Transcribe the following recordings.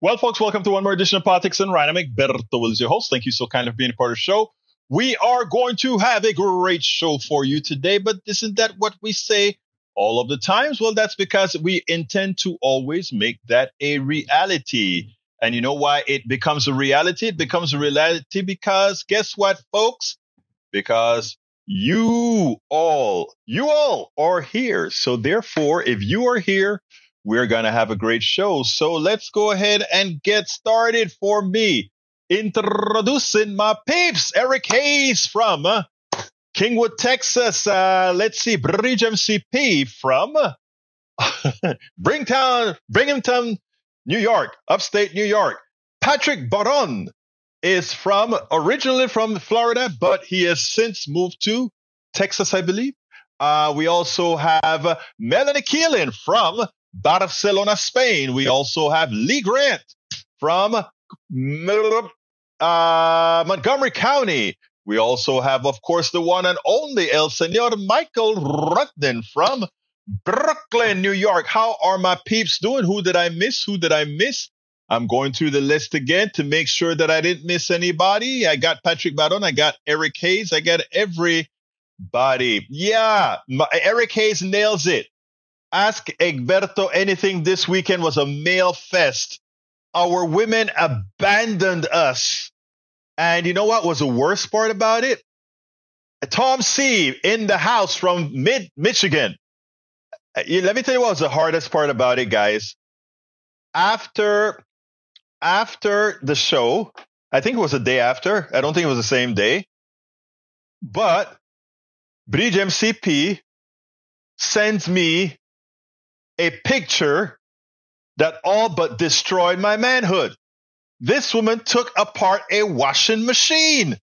Well, folks, welcome to one more edition of Politics Done Right. I'm Willies, your host. Thank you so kind of being a part of the show. We are going to have a great show for you today, but isn't that what we say all of the times? Well, that's because we intend to always make that a reality. And you know why it becomes a reality? It becomes a reality because guess what, folks? Because you all, you all are here. So therefore, if you are here, we're going to have a great show. So let's go ahead and get started for me. Introducing my peeps, Eric Hayes from uh, Kingwood, Texas. Uh, let's see, Bridge MCP from uh, Bringtown, Binghamton, New York, upstate New York. Patrick Baron is from originally from Florida, but he has since moved to Texas, I believe. Uh, we also have Melanie Keelan from Barcelona, Spain. We also have Lee Grant from uh, Montgomery County. We also have, of course, the one and only El Senor Michael Rudden from Brooklyn, New York. How are my peeps doing? Who did I miss? Who did I miss? I'm going through the list again to make sure that I didn't miss anybody. I got Patrick Baron. I got Eric Hayes. I got everybody. Yeah, my, Eric Hayes nails it. Ask Egberto anything this weekend was a male fest. Our women abandoned us. And you know what was the worst part about it? Tom C in the house from mid Michigan. Uh, let me tell you what was the hardest part about it, guys. After after the show, I think it was the day after. I don't think it was the same day. But Bridge MCP sends me a picture that all but destroyed my manhood. This woman took apart a washing machine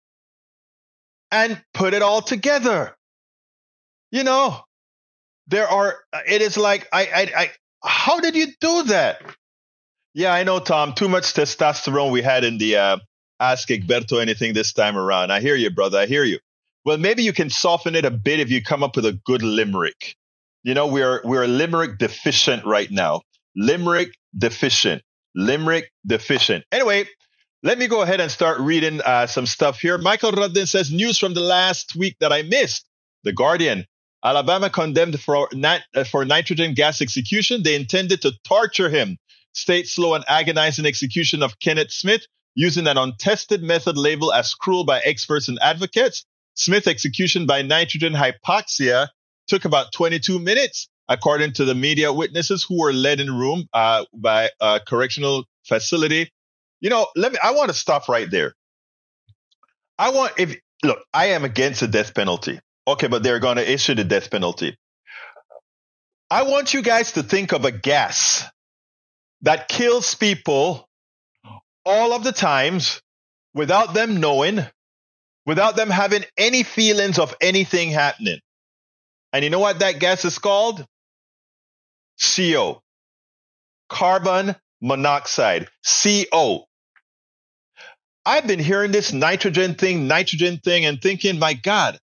and put it all together. You know, there are, it is like, I, I, I, how did you do that? Yeah, I know, Tom. Too much testosterone we had in the uh, Ask Egberto anything this time around. I hear you, brother. I hear you. Well, maybe you can soften it a bit if you come up with a good limerick. You know, we're we're limerick deficient right now. Limerick deficient. Limerick deficient. Anyway, let me go ahead and start reading uh, some stuff here. Michael Rudden says news from the last week that I missed. The Guardian. Alabama condemned for, nat- for nitrogen gas execution. They intended to torture him state slow and agonizing execution of Kenneth Smith using an untested method labeled as cruel by experts and advocates. Smith execution by nitrogen hypoxia took about 22 minutes, according to the media witnesses who were led in the room uh, by a correctional facility. You know, let me. I want to stop right there. I want if look, I am against the death penalty. Okay, but they're going to issue the death penalty. I want you guys to think of a gas that kills people all of the times without them knowing, without them having any feelings of anything happening. And you know what that gas is called? CO. Carbon monoxide. CO. I've been hearing this nitrogen thing, nitrogen thing, and thinking, my God,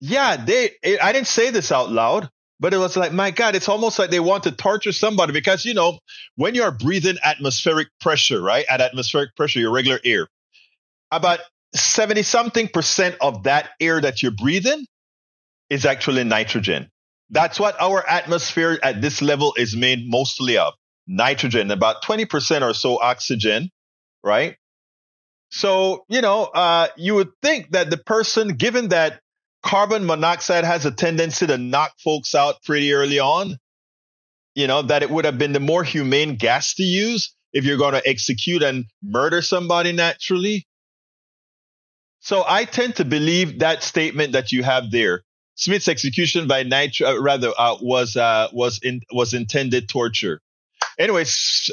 yeah, they, I didn't say this out loud, but it was like, my God, it's almost like they want to torture somebody because, you know, when you're breathing atmospheric pressure, right? At atmospheric pressure, your regular air, about 70 something percent of that air that you're breathing is actually nitrogen. That's what our atmosphere at this level is made mostly of nitrogen, about 20% or so oxygen, right? So, you know, uh, you would think that the person, given that carbon monoxide has a tendency to knock folks out pretty early on. You know, that it would have been the more humane gas to use if you're going to execute and murder somebody naturally. So I tend to believe that statement that you have there. Smith's execution by nitro, uh, rather, uh, was, uh, was in, was intended torture. Anyway,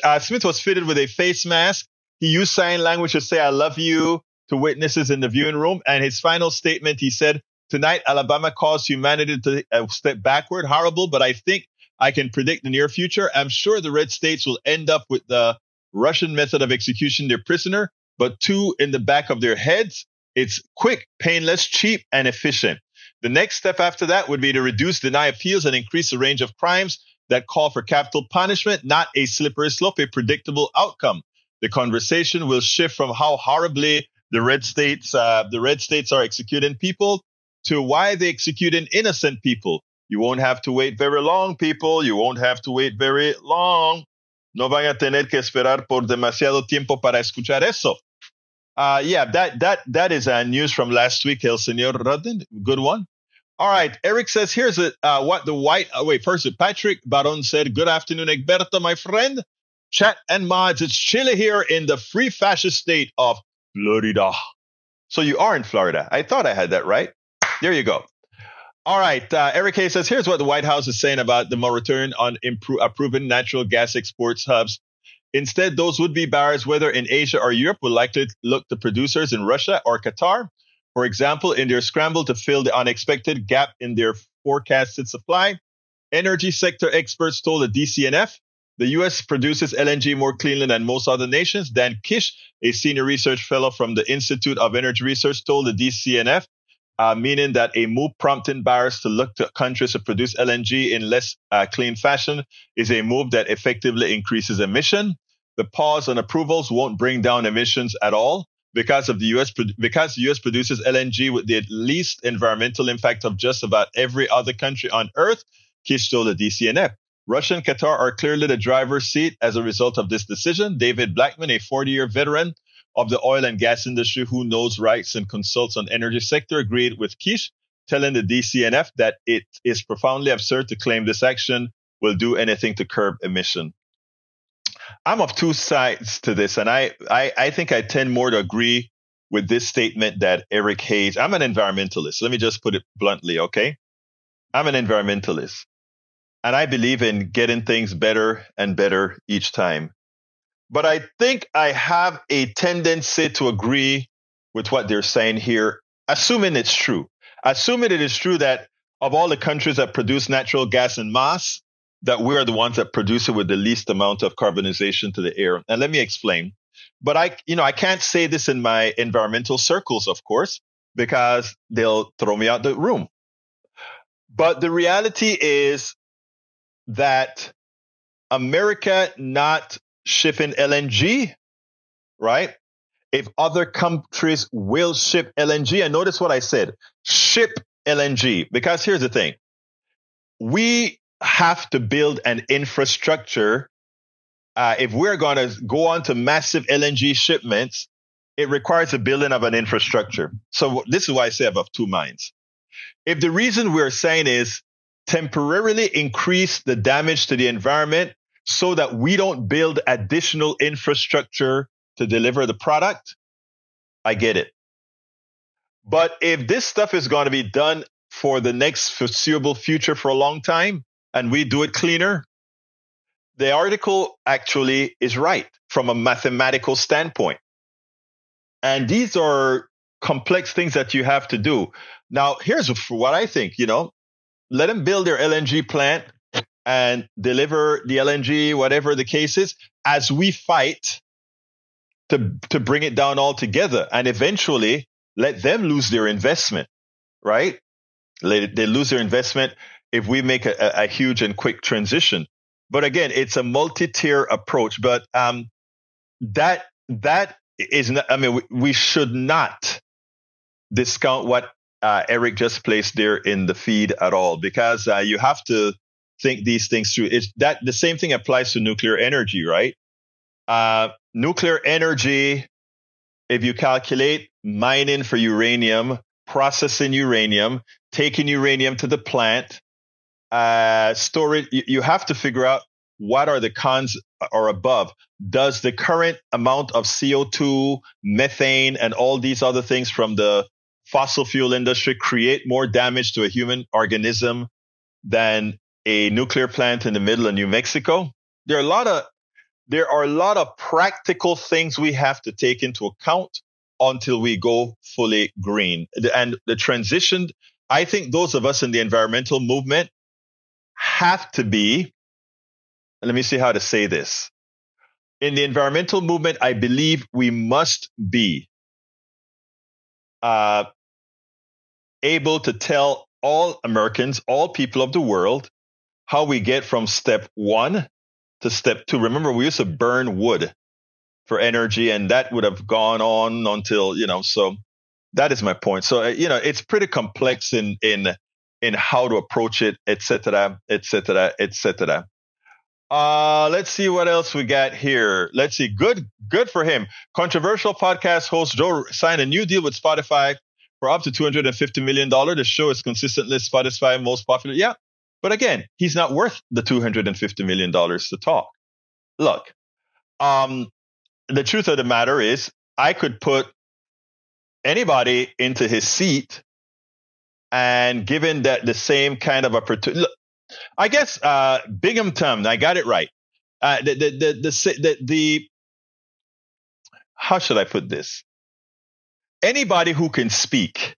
uh, Smith was fitted with a face mask. He used sign language to say, I love you to witnesses in the viewing room. And his final statement, he said, Tonight, Alabama caused humanity to uh, step backward. Horrible, but I think I can predict the near future. I'm sure the red states will end up with the Russian method of execution their prisoner, but two in the back of their heads. It's quick, painless, cheap, and efficient. The next step after that would be to reduce, deny appeals, and increase the range of crimes that call for capital punishment, not a slippery slope, a predictable outcome. The conversation will shift from how horribly the red states, uh, the red states are executing people to why they executing innocent people. You won't have to wait very long, people. You won't have to wait very long. No van a tener que esperar por demasiado tiempo para escuchar eso. Uh, yeah, that, that, that is uh, news from last week, El Señor Rudden. Good one. All right. Eric says, here's a, uh, what the white, uh, wait, first, Patrick Baron said, good afternoon, Egberto, my friend. Chat and mods, it's chilly here in the free fascist state of Florida. So you are in Florida. I thought I had that right. There you go. All right. Uh, Eric says, here's what the White House is saying about the moratorium on impro- approving natural gas exports hubs Instead, those would be buyers, whether in Asia or Europe, will likely look to producers in Russia or Qatar. For example, in their scramble to fill the unexpected gap in their forecasted supply, energy sector experts told the DCNF the U.S. produces LNG more cleanly than most other nations. Dan Kish, a senior research fellow from the Institute of Energy Research, told the DCNF, uh, meaning that a move prompting buyers to look to countries to produce LNG in less uh, clean fashion is a move that effectively increases emission the pause on approvals won't bring down emissions at all because of the US because the US produces LNG with the least environmental impact of just about every other country on earth, Kish told the DCNF. Russia and Qatar are clearly the driver's seat as a result of this decision. David Blackman, a 40-year veteran of the oil and gas industry who knows rights and consults on energy sector, agreed with Kish, telling the DCNF that it is profoundly absurd to claim this action will do anything to curb emission. I'm of two sides to this, and I, I, I think I tend more to agree with this statement that Eric Hayes. I'm an environmentalist. Let me just put it bluntly, okay? I'm an environmentalist, and I believe in getting things better and better each time. But I think I have a tendency to agree with what they're saying here, assuming it's true. Assuming it is true that of all the countries that produce natural gas in mass, that we are the ones that produce it with the least amount of carbonization to the air. And let me explain. But I, you know, I can't say this in my environmental circles, of course, because they'll throw me out the room. But the reality is that America not shipping LNG, right? If other countries will ship LNG, and notice what I said, ship LNG, because here's the thing. We have to build an infrastructure. Uh, if we're going to go on to massive LNG shipments, it requires the building of an infrastructure. So this is why I say I have two minds. If the reason we're saying is temporarily increase the damage to the environment so that we don't build additional infrastructure to deliver the product, I get it. But if this stuff is going to be done for the next foreseeable future for a long time, and we do it cleaner, the article actually is right from a mathematical standpoint. And these are complex things that you have to do. Now, here's what I think, you know, let them build their LNG plant and deliver the LNG, whatever the case is, as we fight to, to bring it down altogether. And eventually let them lose their investment, right? They lose their investment if we make a, a huge and quick transition. But again, it's a multi-tier approach. But um, that that is not. I mean, we, we should not discount what uh, Eric just placed there in the feed at all, because uh, you have to think these things through. It's that the same thing applies to nuclear energy, right? Uh, nuclear energy, if you calculate mining for uranium, processing uranium, taking uranium to the plant, uh, storage, you, you have to figure out what are the cons or above. Does the current amount of CO2, methane, and all these other things from the fossil fuel industry create more damage to a human organism than a nuclear plant in the middle of New Mexico? There are a lot of there are a lot of practical things we have to take into account until we go fully green. And the transition, I think those of us in the environmental movement have to be, let me see how to say this. In the environmental movement, I believe we must be uh, able to tell all Americans, all people of the world, how we get from step one to step two. Remember, we used to burn wood for energy, and that would have gone on until you know. So that is my point. So uh, you know, it's pretty complex in in in how to approach it, etc., etc., etc. Uh, let's see what else we got here. Let's see. Good, good for him. Controversial podcast host Joe signed a new deal with Spotify for up to $250 million. The show is consistently Spotify most popular. Yeah. But again, he's not worth the $250 million to talk. Look, um, the truth of the matter is I could put anybody into his seat and given that the same kind of opportunity, I guess uh, Binghamton. I got it right. Uh, the, the, the, the, the, the, how should I put this? Anybody who can speak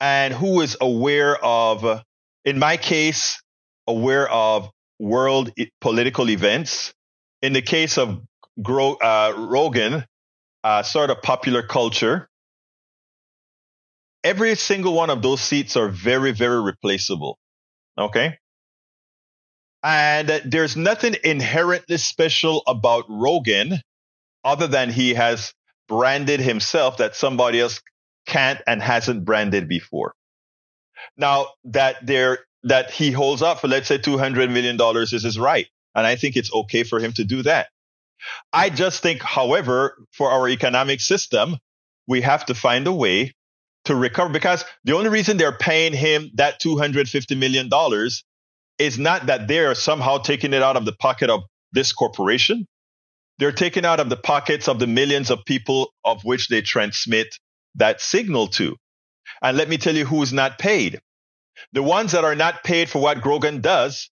and who is aware of, in my case, aware of world political events. In the case of Gro- uh, Rogan, uh, sort of popular culture. Every single one of those seats are very, very replaceable. Okay. And there's nothing inherently special about Rogan other than he has branded himself that somebody else can't and hasn't branded before. Now that there, that he holds up for, let's say $200 million is his right. And I think it's okay for him to do that. I just think, however, for our economic system, we have to find a way to recover because the only reason they're paying him that $250 million is not that they're somehow taking it out of the pocket of this corporation. They're taking out of the pockets of the millions of people of which they transmit that signal to. And let me tell you who's not paid. The ones that are not paid for what Rogan does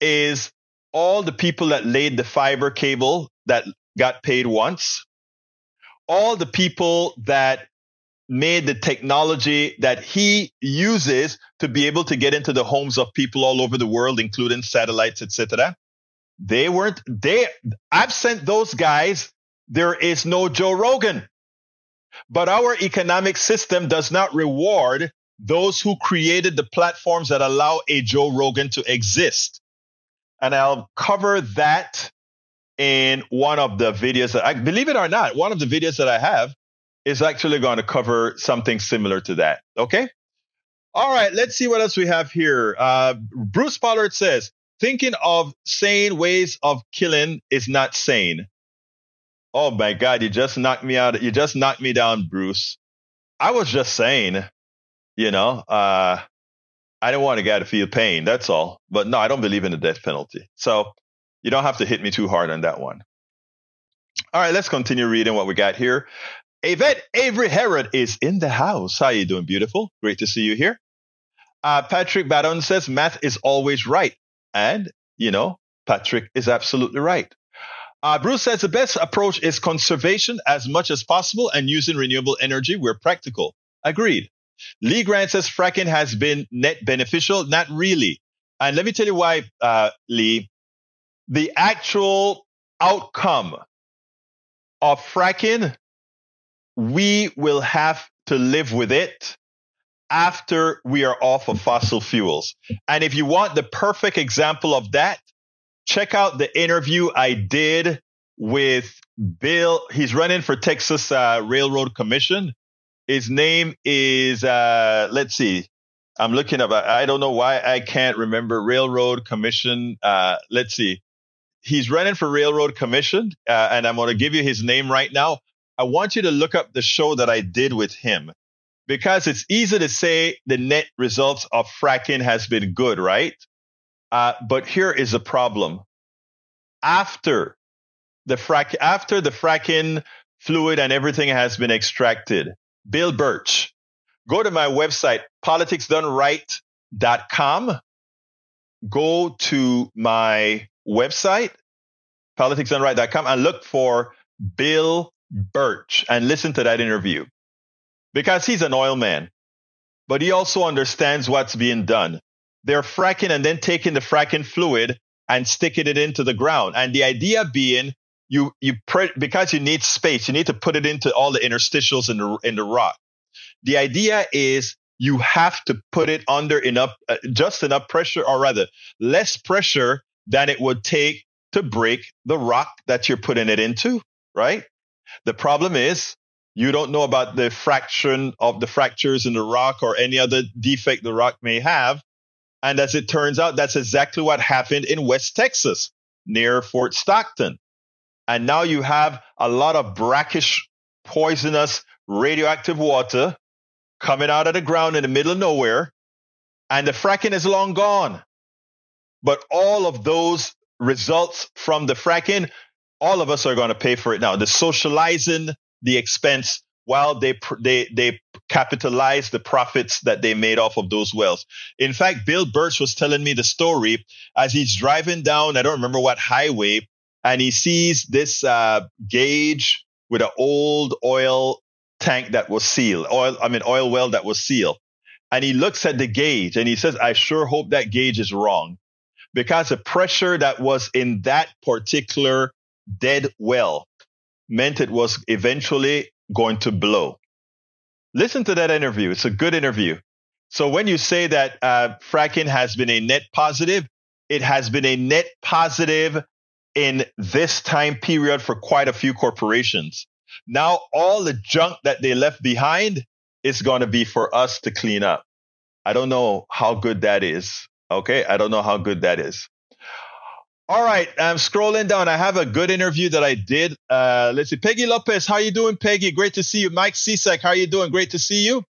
is all the people that laid the fiber cable that got paid once, all the people that made the technology that he uses to be able to get into the homes of people all over the world, including satellites, etc. They weren't they I've sent those guys, there is no Joe Rogan. But our economic system does not reward those who created the platforms that allow a Joe Rogan to exist. And I'll cover that in one of the videos that I believe it or not, one of the videos that I have is actually going to cover something similar to that. Okay. All right. Let's see what else we have here. Uh, Bruce Pollard says, thinking of sane ways of killing is not sane. Oh my God. You just knocked me out. You just knocked me down, Bruce. I was just saying, you know, uh, I don't want a guy to feel pain. That's all. But no, I don't believe in the death penalty. So you don't have to hit me too hard on that one. All right, let's continue reading what we got here. Yvette Avery Herod is in the house. How you doing, beautiful? Great to see you here. Uh, Patrick Baton says math is always right. And, you know, Patrick is absolutely right. Uh, Bruce says the best approach is conservation as much as possible and using renewable energy where practical. Agreed. Lee Grant says fracking has been net beneficial. Not really. And let me tell you why, uh, Lee. The actual outcome of fracking we will have to live with it after we are off of fossil fuels. And if you want the perfect example of that, check out the interview I did with Bill. He's running for Texas uh, Railroad Commission. His name is, uh, let's see, I'm looking up. I don't know why I can't remember Railroad Commission. Uh, let's see. He's running for Railroad Commission, uh, and I'm going to give you his name right now. I want you to look up the show that I did with him because it's easy to say the net results of fracking has been good, right? Uh, but here is the problem. After the frack, after the fracking fluid and everything has been extracted, Bill Birch, go to my website, politicsdoneright.com. Go to my website, politicsdoneright.com and look for Bill Birch and listen to that interview because he's an oil man, but he also understands what's being done. They're fracking and then taking the fracking fluid and sticking it into the ground. And the idea being you, you, pre- because you need space, you need to put it into all the interstitials in the, in the rock. The idea is you have to put it under enough, uh, just enough pressure, or rather, less pressure than it would take to break the rock that you're putting it into, right? The problem is you don't know about the fraction of the fractures in the rock or any other defect the rock may have. And as it turns out, that's exactly what happened in West Texas near Fort Stockton. And now you have a lot of brackish, poisonous, radioactive water coming out of the ground in the middle of nowhere. And the fracking is long gone. But all of those results from the fracking, all of us are going to pay for it now. The socializing the expense while they they they capitalize the profits that they made off of those wells. In fact, Bill Birch was telling me the story as he's driving down. I don't remember what highway, and he sees this uh, gauge with an old oil tank that was sealed, oil I mean oil well that was sealed, and he looks at the gauge and he says, "I sure hope that gauge is wrong." Because the pressure that was in that particular dead well meant it was eventually going to blow. Listen to that interview. It's a good interview. So when you say that uh, fracking has been a net positive, it has been a net positive in this time period for quite a few corporations. Now all the junk that they left behind is going to be for us to clean up. I don't know how good that is. Okay. I don't know how good that is. All right, I'm scrolling down. I have a good interview that I did. Uh, let's see, Peggy Lopez. How you doing, Peggy? Great to see you. Mike Csack, how you doing? Great to see you.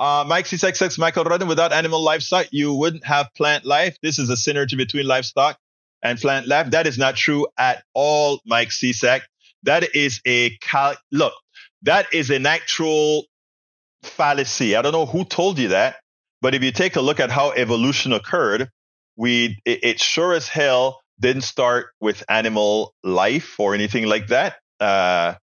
Uh, Mike Csack says, Michael Rudden, without animal livestock, you wouldn't have plant life. This is a synergy between livestock and plant life. That is not true at all, Mike Csack. That is a cal- look. That is an actual fallacy. I don't know who told you that, but if you take a look at how evolution occurred, we it, it sure as hell didn't start with animal life or anything like that. Uh,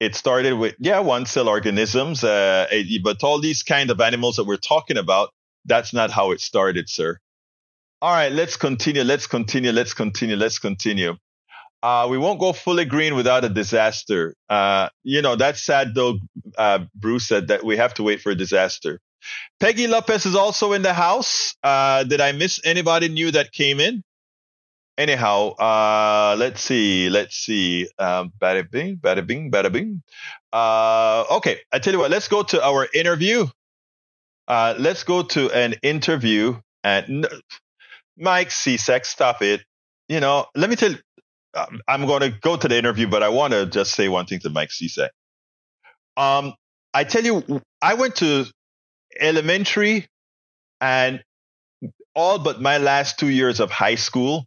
it started with yeah one cell organisms, uh, but all these kind of animals that we're talking about, that's not how it started, sir. All right, let's continue. Let's continue. Let's continue. Let's continue. Uh, we won't go fully green without a disaster. Uh, you know, that's sad though. Uh, Bruce said that we have to wait for a disaster. Peggy Lopez is also in the house. Uh, did I miss anybody new that came in? Anyhow, uh, let's see, let's see. Um, bada bing, bada bing, bada bing. Uh, okay, I tell you what, let's go to our interview. Uh, let's go to an interview and Mike Csack, stop it. You know, let me tell you, um, I'm going to go to the interview, but I want to just say one thing to Mike Csack. Um, I tell you, I went to elementary and all but my last two years of high school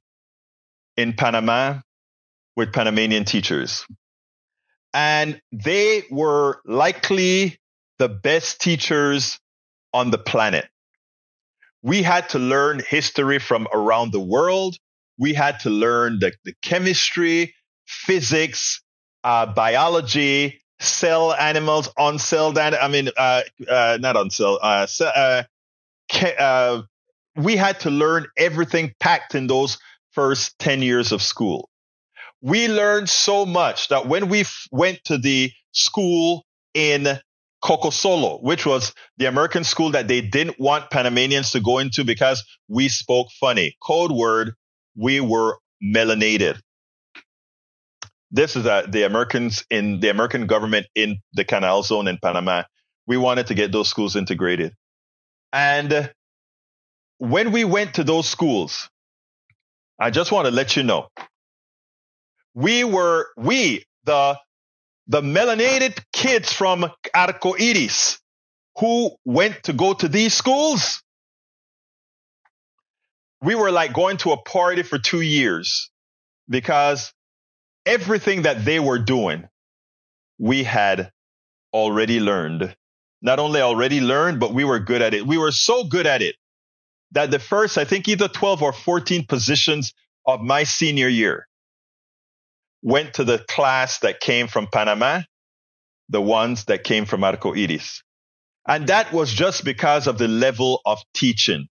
in Panama with Panamanian teachers. And they were likely the best teachers on the planet. We had to learn history from around the world. We had to learn the, the chemistry, physics, uh, biology, cell animals, on uncelled, I mean, uh, uh, not uncelled, uh, uh, uh, we had to learn everything packed in those first 10 years of school. We learned so much that when we f- went to the school in Coco Solo, which was the American school that they didn't want Panamanians to go into because we spoke funny. Code word, we were melanated. This is uh, the Americans in the American government in the Canal Zone in Panama. We wanted to get those schools integrated. And when we went to those schools, I just want to let you know. We were, we, the, the melanated kids from Arcoiris who went to go to these schools. We were like going to a party for two years because everything that they were doing, we had already learned. Not only already learned, but we were good at it. We were so good at it that the first, I think either 12 or 14 positions of my senior year went to the class that came from Panama, the ones that came from Arcoiris. And that was just because of the level of teaching.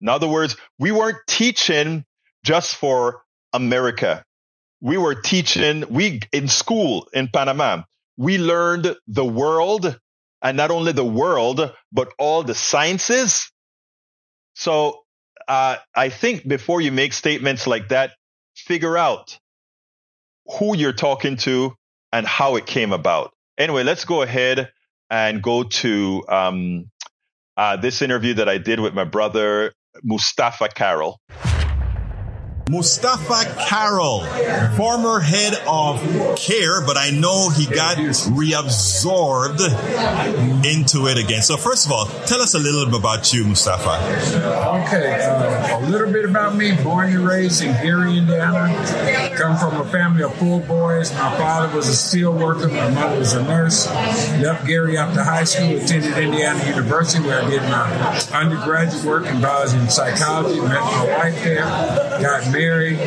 In other words, we weren't teaching just for America. We were teaching, we in school in Panama, we learned the world and not only the world, but all the sciences. So uh, I think before you make statements like that, figure out who you're talking to and how it came about. Anyway, let's go ahead and go to um, uh, this interview that I did with my brother, Mustafaa Carroll. Mustafaa Carroll, former head of CAIR, but I know he got reabsorbed into it again. So, first of all, tell us a little bit about you, Mustafaa. Okay, uh, a little bit about me. Born and raised in Gary, Indiana. Come from a family of four boys. My father was a steel worker. My mother was a nurse. Left Gary after high school. Attended Indiana University where I did my undergraduate work in biology and psychology. Met my wife there. Got married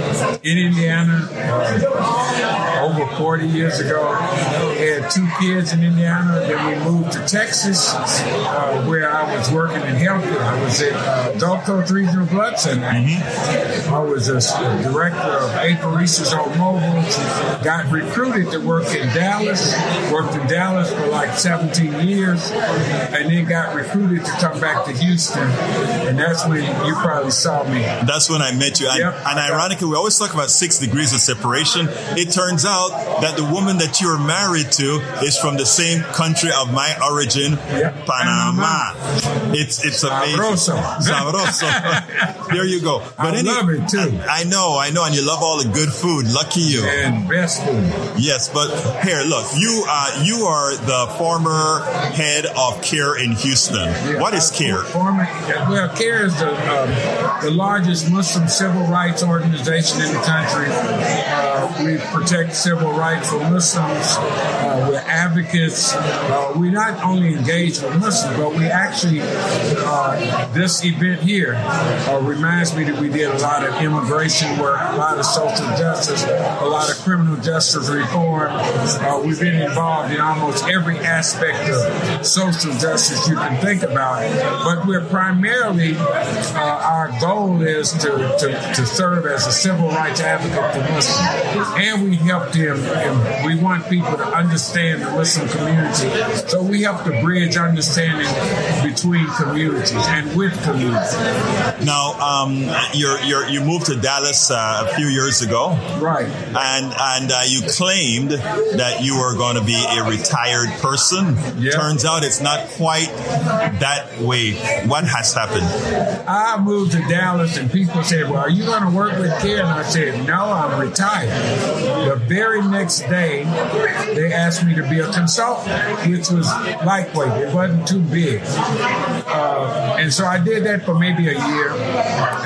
in Indiana uh, over 40 years ago. Had two kids in Indiana. Then we moved to Texas, uh, where I was working in healthcare. I was at uh, Gulf Coast Regional Blood Center. Mm-hmm. I was a, a director of apheresis on mobile. Got recruited to work in Dallas. Worked in Dallas for like 17 years, and then got recruited to come back to Houston. And that's when you probably saw me. That's when I met you. And, yep. And ironically, we always talk about six degrees of separation. It turns out that the woman that you're married to is from the same country of my origin, yep. Panama. It's it's amazing. Sabroso. Sabroso. there you go. But I any, love it too. I, I, know, I know, and you love all the good food. Lucky you. And best food. Yes, but here, look, you uh, you are the former head of CAIR in Houston. Yeah, what is CAIR? Former, well, CAIR is the um, the largest Muslim civil rights organization in the country. Uh, we protect civil rights for Muslims. Uh, we're advocates. Uh, we not only engage with Muslims, but we actually, uh, this event here uh, reminds me that we did a lot of immigration work, a lot of social justice, a lot of criminal justice reform. Uh, we've been involved in almost every aspect of social justice you can think about. But we're primarily, our goal is to, to, to serve as a civil rights advocate for Muslims. And we help them, and we want people to understand the Muslim community. So we help to bridge understanding between communities and with communities. Now, um, you're, you're, you moved to Dallas uh, a few years ago. Right. And, and uh, you claimed that you were going to be a retired person. Yep. Turns out it's not quite that way. What has happened? I moved to Dallas, and people said, Well, are you going to work with CAIR? And I said, No, I'm retired. The very next day, they asked me to be a consultant, which was lightweight. It wasn't too big. Uh, and so I did that for maybe a year.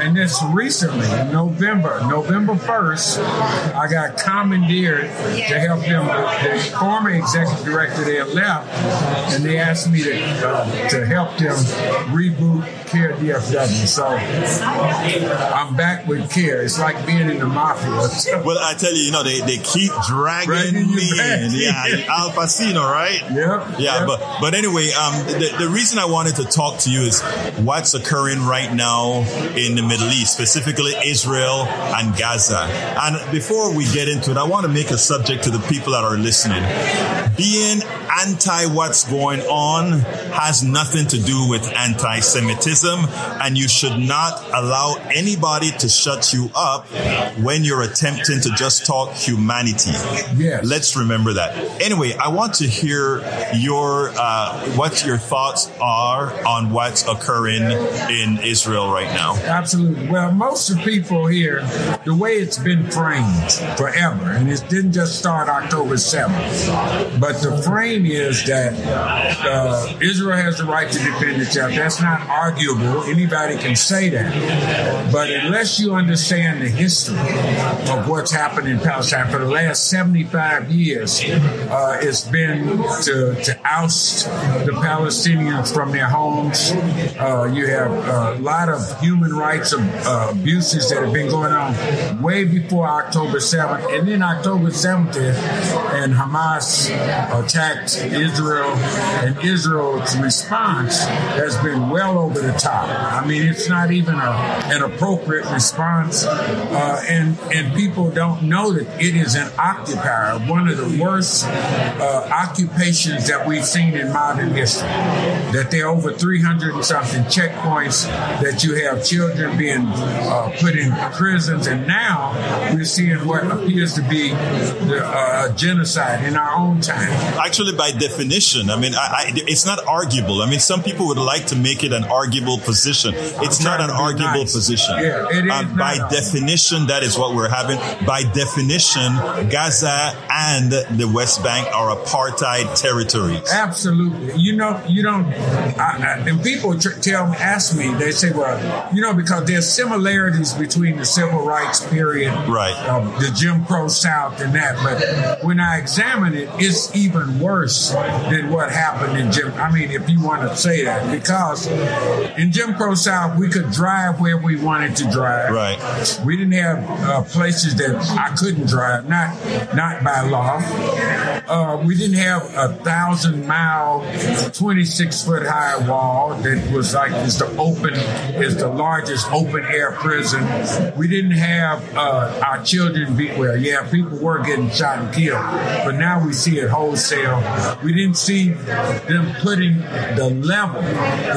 And this recently, in November, November 1st, I got commandeered to help them. The former executive director there left, and they asked me to, uh, to help them reboot CAIR DFW. So I'm back with CAIR. It's like being in the mafia. well, I tell you, you know, they, they keep dragging me in. Yeah, Al Pacino, right? Yeah, yep. but but anyway, um, the, the reason I wanted to talk to you is what's occurring right now in the Middle East, specifically Israel and Gaza. And before we get into it, I want to make a subject to the people that are listening. Being anti what's going on has nothing to do with anti-Semitism, and you should not allow anybody to shut you up when you're attempting to just talk humanity. Yes. Let's remember that. Anyway, I want to hear your uh, what your thoughts are on what's occurring in Israel right now. Absolutely. Well, most of the people here, the way it's been framed forever, and it didn't just start October 7th, but the frame is that uh, Israel has the right to defend itself. That's not arguable. Anybody can say that. But unless you understand the history of what's happened in Palestine for the last 75 years, uh, it's been to, to oust the Palestinians from their homes. Uh, you have a lot of human rights uh, abuses that have been going on way before October 7th. And then October 7th, and Hamas attacked Israel, and Israel's response has been well over the top. I mean, it's not even a, an appropriate response, uh, and and people don't know that it is an occupier, one of the worst uh, occupations that we've seen in modern history. That there are over 300 and something checkpoints, that you have children being uh, put in prisons, and now we're seeing what appears to be the uh, genocide in our own time. Actually, by definition, I mean, I, I, it's not arguable. I mean, some people would like to make it an arguable position. It's not an arguable nice. position. Yeah, it is Um, by. Definition, that is what we're having. By definition, Gaza and the West Bank are apartheid territories. Absolutely. You know, you don't. I, I, and people tr- tell me, ask me, they say, well, you know, because there's similarities between the civil rights period, Right. um, the Jim Crow South, and that. But when I examine it, it's even worse than what happened in Jim. I mean, if you want to say that, because in Jim Crow South, we could drive where we wanted to drive. Right. We didn't have uh, places that I couldn't drive, not not by law. Uh, we didn't have a thousand mile, twenty six foot high wall that was like is the open is the largest open air prison. We didn't have uh, our children be well. Yeah, people were getting shot and killed, but now we see it wholesale. We didn't see them putting the level.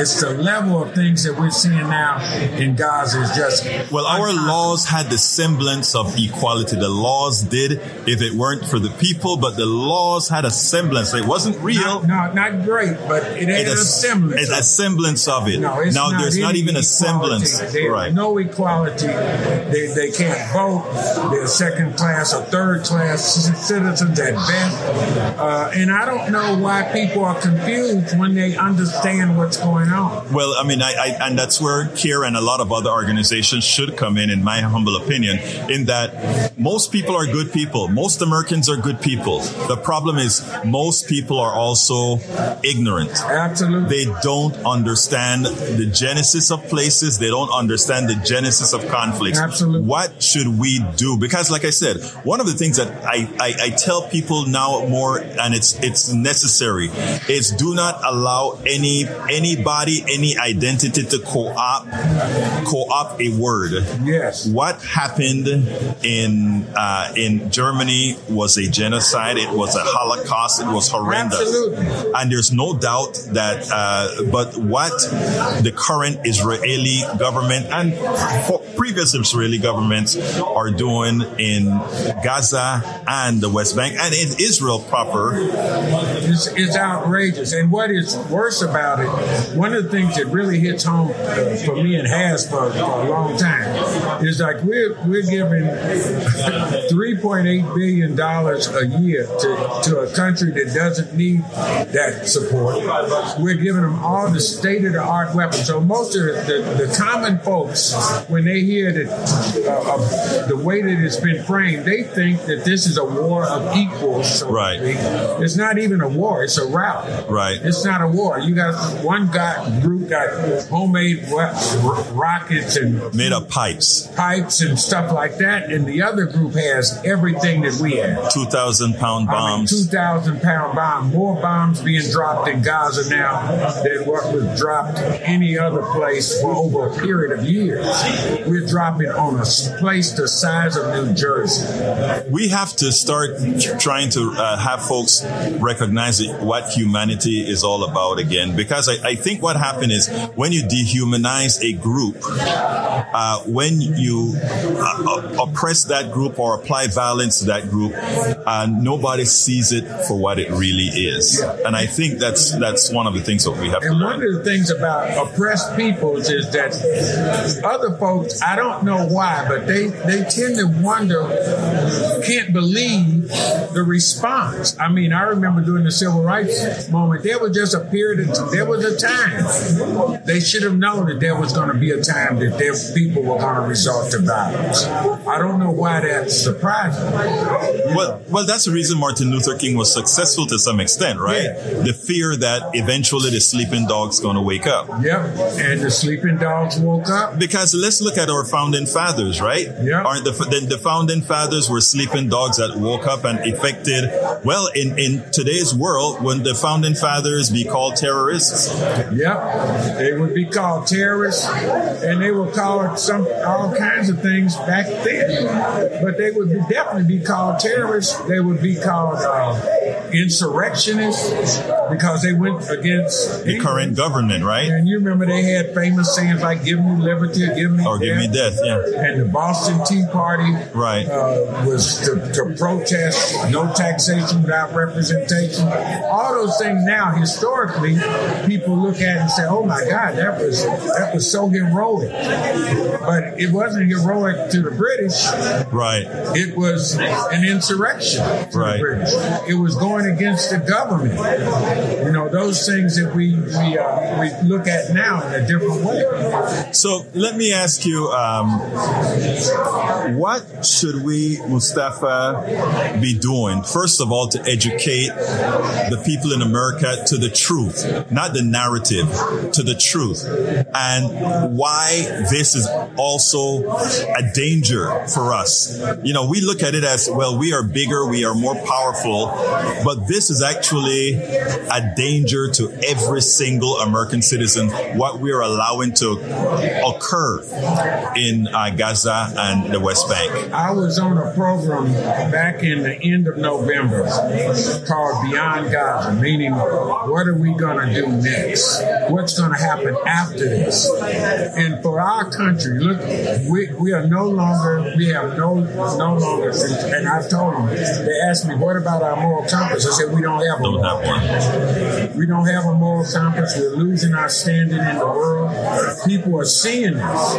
It's the level of things that we're seeing now in Gaza is just Well, our laws had the semblance of equality. The laws did, if it weren't for the people, but the laws had a semblance. It wasn't real. No, not great, but it ain't a a, semblance. it's a semblance of it. no, it's now, not there's not even a equality. semblance. There's Right. no equality. They, they can't vote. They're second class or third class citizens at best. Uh, and I don't know why people are confused when they understand what's going on. Well, I mean, I, I, and that's where CAIR and a lot of other organizations should come in, in my humble opinion, in that most people are good people. Most Americans are good people. The problem is most people are also ignorant. Absolutely. They don't understand the genesis of places. They don't understand the genesis of conflicts. Absolutely. What should we do? Because, like I said, one of the things that I, I, I tell people now more, and it's it's necessary, is do not allow any anybody, any identity to co-opt co-opt a word. Yes. What happened in uh, in Germany was a genocide. It was a Holocaust. It was horrendous. Absolutely. And there's no doubt that. Uh, but what the current Israeli government and for previous Israeli governments are doing in Gaza and the West Bank and in Israel proper, It's, it's outrageous. And what is worse about it, one of the things that really hits home for me and has for, for a long time is like we're we're giving 3.8 billion dollars a year to, to a country that doesn't need that support. We're giving them all the state of the art weapons. So most of the, the, common folks, when they hear that uh, of the way that it's been framed, they think that this is a war of equals. So Right. It's not even a war; it's a rout. Right. It's not a war. You got one guy group got homemade rockets and made of pipes, pipes and stuff like that, and the other group has everything that we have. two thousand pound I mean, bombs. two thousand pound bomb. More bombs being dropped in Gaza now than what was dropped any other place for over a period of years. We're dropping on a place the size of New Jersey. we have to start trying to uh, have folks recognize what humanity is all about again. Because I, I think what happened is when you dehumanize a group, uh, when you uh, oppress that group or apply violence to that group, and nobody sees it for what it really is. And I think that's that's one of the things that we have to And learn. one of the things about oppressed peoples is that other folks, I don't know why, but they, they tend to wonder, can't believe the response. I mean, I remember during the civil rights moment, there was just a period of, there was a time. They should have known that there was going to be a time that their people were going to resort to violence. I don't know why that's surprising. Well, well, that's the reason Martin Luther King was successful to some extent, right? Yeah. The fear that eventually the sleeping dog's going to wake up. Yep. And the sleeping dogs woke up. Because let's look at our founding fathers, right? Yeah. Aren't the, the the founding fathers were sleeping dogs that woke up and effected? Well, in in today's world, would the founding fathers be called terrorists? Yep, they would be called terrorists, and they were called some all kinds of things back then. But they would be, definitely be called terrorists. They would be called uh, insurrectionists because they went against The current government, right? And you remember they had famous sayings like "Give me liberty, give me Or give me death, yeah. And the Boston Tea Party Right. uh, was to, to protest no taxation without representation. All those things now, historically, people look at and say, "Oh my God, that was that was so heroic." But it wasn't heroic to the British. Right. It was an insurrection to Right. the British. It was going against the government. You know, those things that we we uh, we look at now in a different way. So let me ask you, um, what should we, Mustafaa, be doing? First of all, to educate the people in America to the truth, not the narrative, to the truth, and why this is also a danger for us. You know, we look at it as, well, we are bigger, we are more powerful, but this is actually a danger to every single American citizen, what we are allowing to occur in uh, Gaza and the West Bank. I was on a program back in the end of November called Beyond Gaza, meaning what are we going to do next? What's going to happen after this? And for our country, look, we, we are no longer, we have no, no longer, and I told them, they asked me, what about our moral compass? I said, we don't have Don't moral have one. We don't have a moral compass. We're losing our standing in the world. People are seeing this,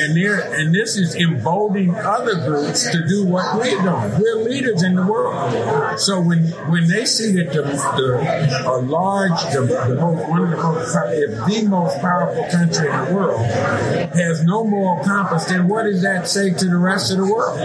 and they're and this is emboldening other groups to do what we're doing. We're leaders in the world. So when when they see that the, the a large, the, the most, one of the most, if the most powerful country in the world has no moral compass, then what does that say to the rest of the world?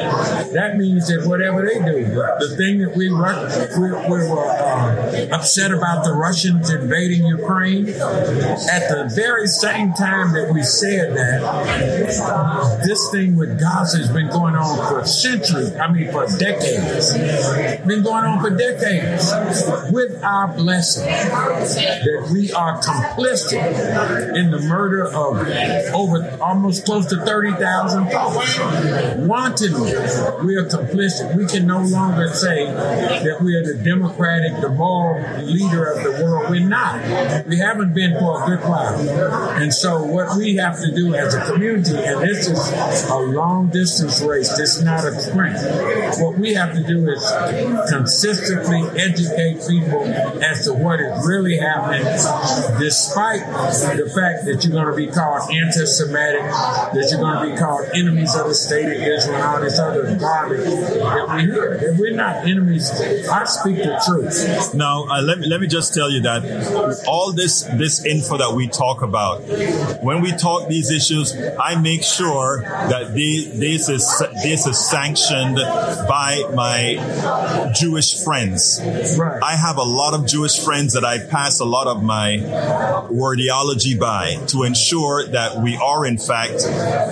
That means that whatever they do, the thing that we Ru- we, we were uh, upset about the Russians invading Ukraine, at the very same time that we said that, this thing with Gaza has been going on for centuries. I mean, for decades. Been going on for decades. With our blessing, that we are complicit in the murder of over almost close to 30,000 folks. Wantonly, we are complicit. We can no longer say that we are the democratic, the moral of the world. We're not. We haven't been for a good while. And so what we have to do as a community, and this is a long distance race, this is not a sprint. What we have to do is consistently educate people as to what is really happening, despite the fact that you're going to be called anti-Semitic, that you're going to be called enemies of the state of Israel, and all this other garbage that we hear. That we're not enemies. I speak the truth. Now, uh, let me let me just tell you that all this this info that we talk about, when we talk these issues, I make sure that this is this is sanctioned by my Jewish friends. Right. I have a lot of Jewish friends that I pass a lot of my wordiology by to ensure that we are in fact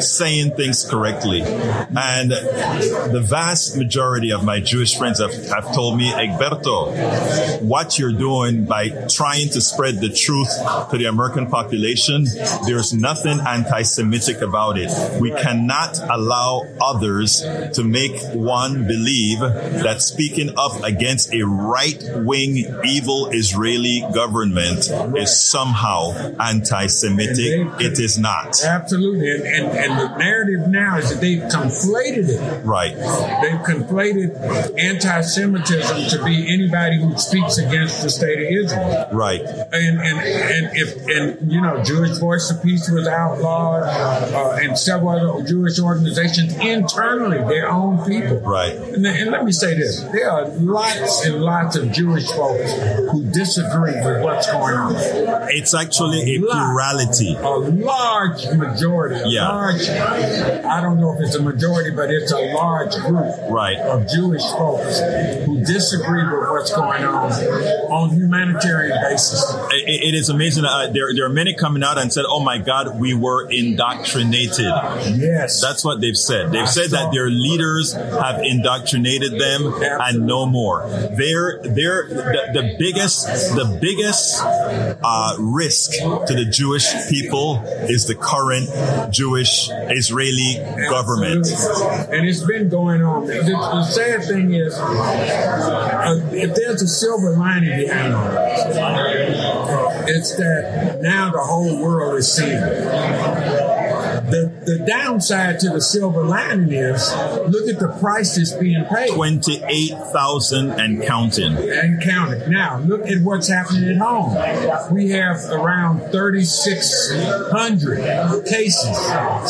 saying things correctly. And the vast majority of my Jewish friends have, have told me, Egberto, what you're doing by trying to spread the truth to the American population, there's nothing anti-Semitic about it. We cannot allow others to make one believe that speaking up against a right-wing evil Israeli government is somehow anti-Semitic. It is not. Absolutely. And, and, and the narrative now is that they've conflated it. Right. They've conflated anti-Semitism to be anybody who speaks against the state of Israel. Right. And and and if and you know, Jewish Voice of Peace was outlawed, uh, and several other Jewish organizations internally, their own people. Right. And, and let me say this: there are lots and lots of Jewish folks who disagree with what's going on. It's actually a Lot. plurality. A large majority, a Yeah. large, I don't know if it's a majority, but it's a large group Right. of Jewish folks who disagree with what's going on on humanitarian basis. it, it is amazing. Uh, there, there are many coming out and said, "Oh my God, we were indoctrinated." Yes, that's what they've said. They've said that their leaders have indoctrinated them and no more. They're they're the, the biggest the biggest uh, risk to the Jewish people is the current Jewish Israeli government, and it's been going on. The, the sad thing is, uh, if there's a silver lining behind this, it's that now the whole world is seeing it. The, the downside to the silver lining is look at the price that's being paid. 28,000 and counting. And counting. Now, look at what's happening at home. We have around 3,600 cases,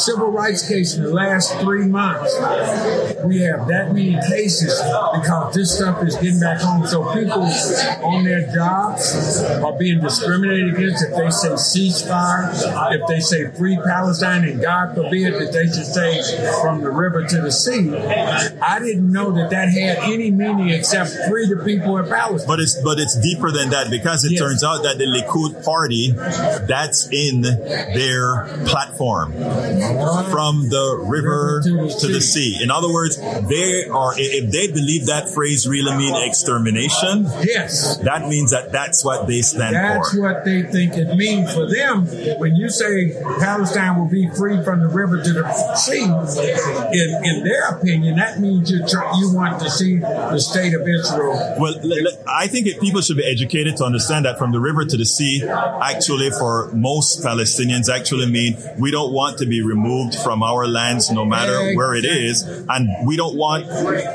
civil rights cases in the last three months. We have that many cases because this stuff is getting back home. So people on their jobs are being discriminated against if they say ceasefire, if they say free Palestine and God God forbid that they should say from the river to the sea. I didn't know that that had any meaning except free the people in Palestine. But it's but it's deeper than that because it yes. turns out that the Likud party that's in their platform from the river, to, the, to the sea. In other words, they are if they believe that phrase really mean extermination. Yes, that means that that's what they stand that's for. That's what they think it means for them. When you say Palestine will be free from the river to the sea, in, in their opinion, that means you you want to see the state of Israel. Well, I think people should be educated to understand that from the river to the sea, actually, for most Palestinians, actually mean we don't want to be removed from our lands, no matter where it is, and we don't want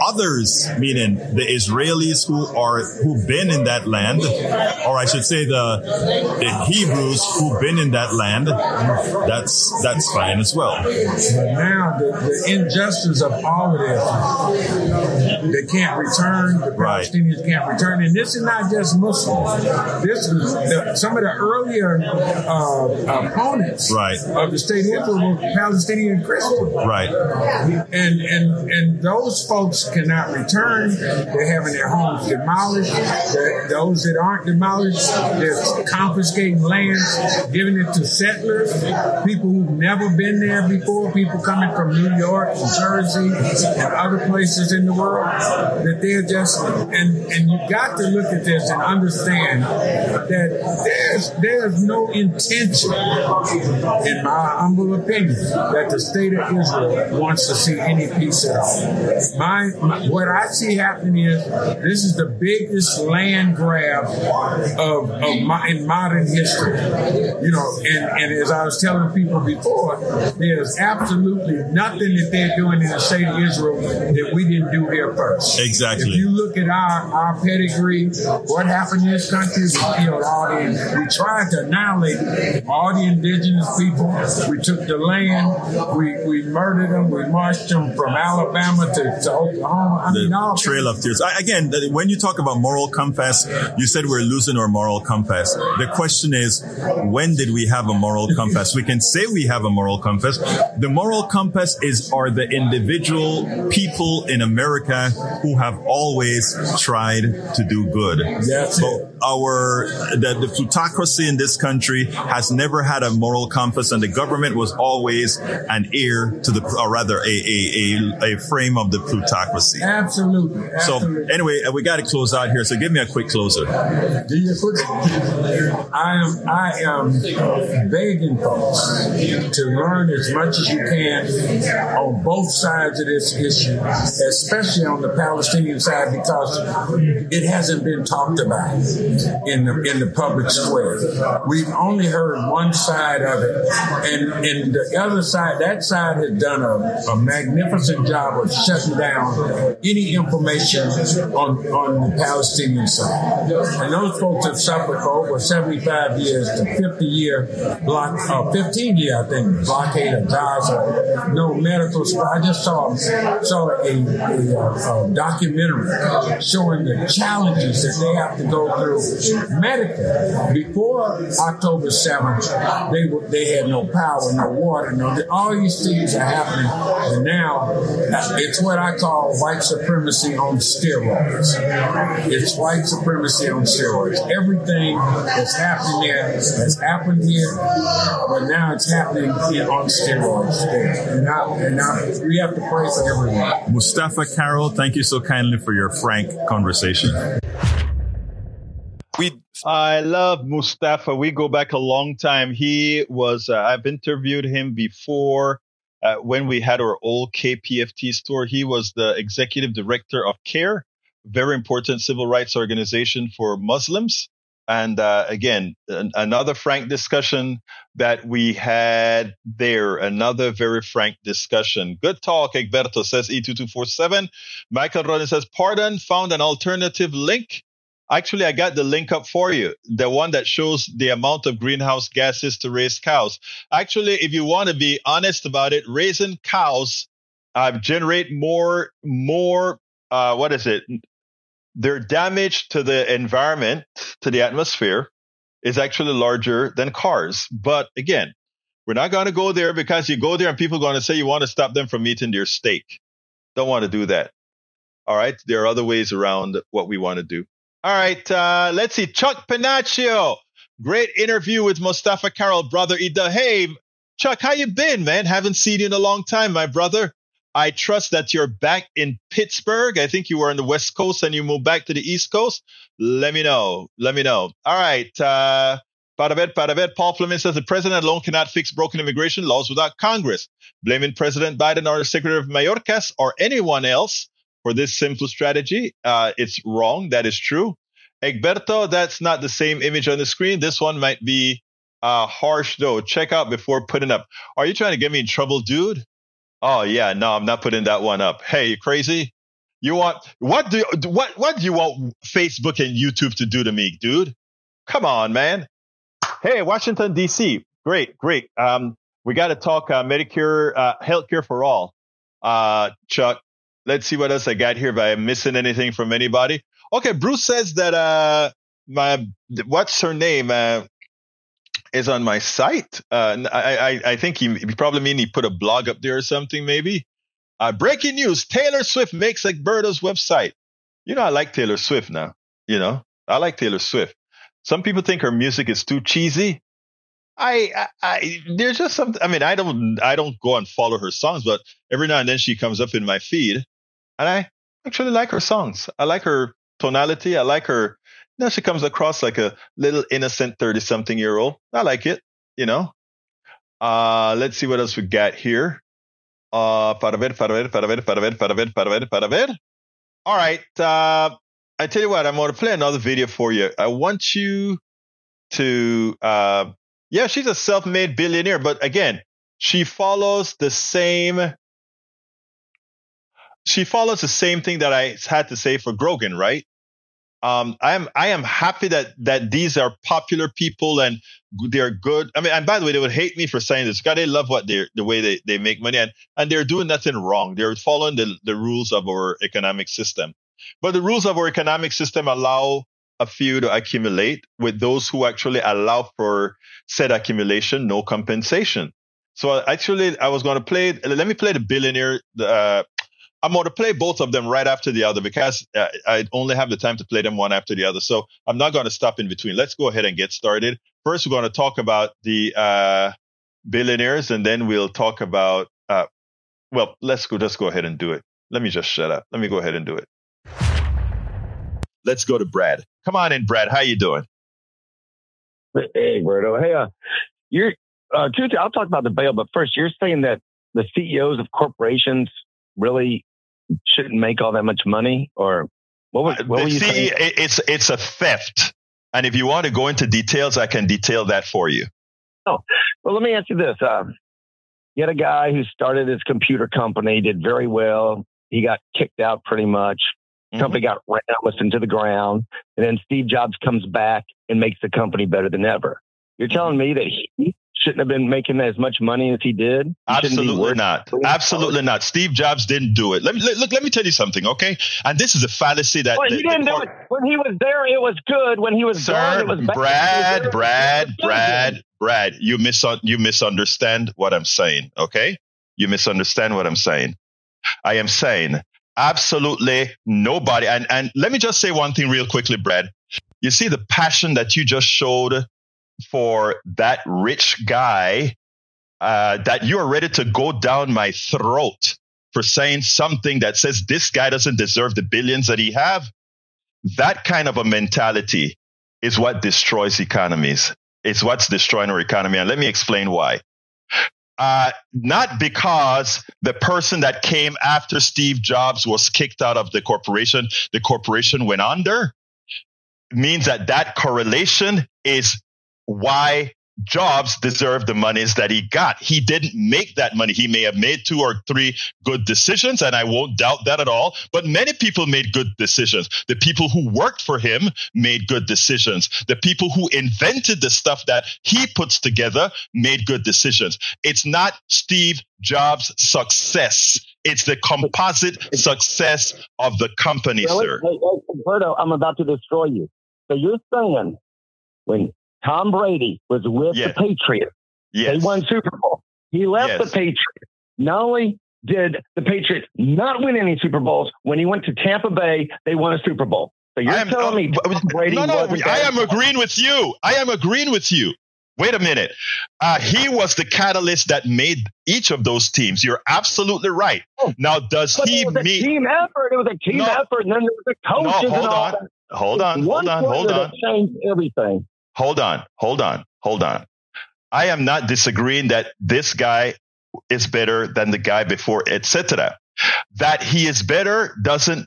others, meaning the Israelis who are who've been in that land, or I should say the, the Hebrews who've been in that land. That's that's fine as well. But now the, the injustice of all of this, they can't return, the right. Palestinians can't return. And this is not just Muslims. This is the, some of the earlier uh, opponents right. of the state of Israel were Palestinian Christians. Right. And, and, and those folks cannot return. They're having their homes demolished. Those that aren't demolished, they're confiscating lands, giving it to settlers, people who've never been there before, people coming from New York and Jersey and other places in the world, that they're just, and, and you got to look at this and understand that there's, there's no intention, in my humble opinion, that the state of Israel wants to see any peace at all. My, my what I see happening is this is the biggest land grab of, of my, in modern history. You know, and, and as I was telling people before, there's absolutely nothing that they're doing in the state of Israel that we didn't do here first. Exactly. If you look at our, our pedigree, what happened in this country, we killed all the, we tried to annihilate all the indigenous people. We took the land, we, we murdered them, we marched them from Alabama to, to Oklahoma. I the mean, all Trail of Tears. I, again, when you talk about moral compass, you said we're losing our moral compass. The question is, when did we have a moral compass? We can say we have a moral compass compass. The moral compass is are the individual people in America who have always tried to do good. That's but our the, the plutocracy in this country has never had a moral compass, and the government was always an ear to the, or rather, a a, a, a frame of the plutocracy. Absolutely. Absolutely. So anyway, uh, we got to close out here. So give me a quick closer. Do you quick? I am I am begging folks to learn as much as you can on both sides of this issue, especially on the Palestinian side, because it hasn't been talked about in the in the public square. We've only heard one side of it, and and the other side, that side has done a, a magnificent job of shutting down any information on on the Palestinian side. And those folks have suffered for over 75 years, the 50 year block, uh, 15 year I think blockade of Gaza, no medical. I just saw saw a, a, a, documentary showing the challenges that they have to go through medically. Before October 7th, they were, they had no power, no water, no all these things are happening, and now uh, it's what I call white supremacy on steroids. It's white supremacy on steroids. Everything that's happening there has happened here, but now it's happening here on steroids there. And, I, and I, we have to pray for everyone. Mustafaa Carroll, thank you so kindly for your frank conversation. We, I love Mustafaa. We go back a long time. He was, uh, I've interviewed him before uh, when we had our old KPFT store. He was the executive director of CAIR, very important civil rights organization for Muslims. And uh, again, an, another frank discussion that we had there. Another very frank discussion. Good talk, Egberto says E2247. Michael Rodden says, pardon, found an alternative link. Actually, I got the link up for you. The one that shows the amount of greenhouse gases to raise cows. Actually, if you want to be honest about it, raising cows uh, generate more, more, uh, what is it? Their damage to the environment, to the atmosphere, is actually larger than cars. But again, we're not going to go there because you go there and people are going to say you want to stop them from eating their steak. Don't want to do that. All right. There are other ways around what we want to do. All right. Uh, let's see. Chuck Panaccio. Great interview with Mustafaa Carroll, brother Ida. Hey, Chuck, how you been, man? Haven't seen you in a long time, my brother. I trust that you're back in Pittsburgh. I think you were on the West Coast and you moved back to the East Coast. Let me know. Let me know. All right. Uh, Paravet, Paravet, Paul Fleming says the president alone cannot fix broken immigration laws without Congress. Blaming President Biden or Secretary of Mayorkas or anyone else for this simple strategy, uh, it's wrong. That is true. Egberto, that's not the same image on the screen. This one might be uh, harsh though. Check out before putting up. Are you trying to get me in trouble, dude? Oh yeah, no, I'm not putting that one up. Hey, you crazy? You want what do what what do you want Facebook and YouTube to do to me, dude? Come on, man. Hey, Washington D.C. Great, great. Um, we got to talk uh, Medicare, uh, healthcare for all. Uh, Chuck, let's see what else I got here. If I'm missing anything from anybody. Okay, Bruce says that uh, my what's her name? Uh, is on my site. Uh, I, I, I think he, probably mean he put a blog up there or something, maybe. Uh, breaking news: Taylor Swift makes Egberto's website. You know, I like Taylor Swift now. You know, I like Taylor Swift. Some people think her music is too cheesy. I, I, I there's just something. I mean, I don't, I don't go and follow her songs, but every now and then she comes up in my feed, and I actually like her songs. I like her tonality. I like her now she comes across like a little innocent 30 something year old. I like it, you know. Uh, let's see what else we got here. Uh, para ver, para ver, para ver, para ver, para ver, para ver, para ver. All right. Uh, I tell you what, I'm going to play another video for you. I want you to, uh, yeah, she's a self-made billionaire, but again, she follows the same, she follows the same thing that I had to say for Rogan, right? Um, I am I am happy that that these are popular people and they're good. I mean, and by the way, they would hate me for saying this. God, they love what they the way they, they make money and and they're doing nothing wrong. They're following the the rules of our economic system. But the rules of our economic system allow a few to accumulate with those who actually allow for said accumulation, no compensation. So actually, I was going to play. Let me play the billionaire, uh, I'm going to play both of them right after the other because I only have the time to play them one after the other. So I'm not going to stop in between. Let's go ahead and get started. First, we're going to talk about the uh, billionaires, and then we'll talk about. Uh, well, let's go. Just go ahead and do it. Let me just shut up. Let me go ahead and do it. Let's go to Brad. Come on in, Brad. How you doing? Hey, Berto. Hey, uh, you're uh, Tuesday. I'll talk about the bail, but first, you're saying that the CEOs of corporations really shouldn't make all that much money, or what, was, what were you See, It's it's a theft, and if you want to go into details, I can detail that for you. Oh, well, let me ask you this: um, you had a guy who started his computer company, did very well. He got kicked out pretty much. Mm-hmm. Company got ran almost into the ground, and then Steve Jobs comes back and makes the company better than ever. You're telling me that he shouldn't have been making as much money as he did? He Absolutely not. Absolutely not. Steve Jobs didn't do it. Let me look. Let me tell you something, okay? And this is a fallacy that well, he didn't do it when he was there. It was good. When he was Sir, gone, it was bad. Brad, Was Brad, Brad, Brad. You mis you misunderstand what I'm saying, okay? You misunderstand what I'm saying. I am saying absolutely nobody. And and let me just say one thing real quickly, Brad. You see the passion that you just showed for that rich guy uh, that you are ready to go down my throat for saying something that says this guy doesn't deserve the billions that he have. That kind of a mentality is what destroys economies. It's what's destroying our economy. And let me explain why. Uh, not because the person that came after Steve Jobs was kicked out of the corporation, the corporation went under, means that that correlation is why Jobs deserved the monies that he got. He didn't make that money. He may have made two or three good decisions, and I won't doubt that at all. But many people made good decisions. The people who worked for him made good decisions. The people who invented the stuff that he puts together made good decisions. It's not Steve Jobs' success. It's the composite success of the company, sir. Hey, hey, Berto, I'm about to destroy you. So you're saying when Tom Brady was with Yes. the Patriots, Yes. they won Super Bowl. He left Yes. the Patriots. Not only did the Patriots not win any Super Bowls, when he went to Tampa Bay, they won a Super Bowl. So you're am, telling me uh, Tom Brady no, no, I am agreeing with you. I am agreeing with you. Wait a minute. Uh, he was the catalyst that made each of those teams. You're absolutely right. Oh, Now, does But he it was a meet? team effort. It was a team No. effort, and then there was the coaches No, hold and all on. that. Hold on, hold on, hold on, that changed everything. Hold on, hold on, hold on. I am not disagreeing that this guy is better than the guy before, etc. That he is better doesn't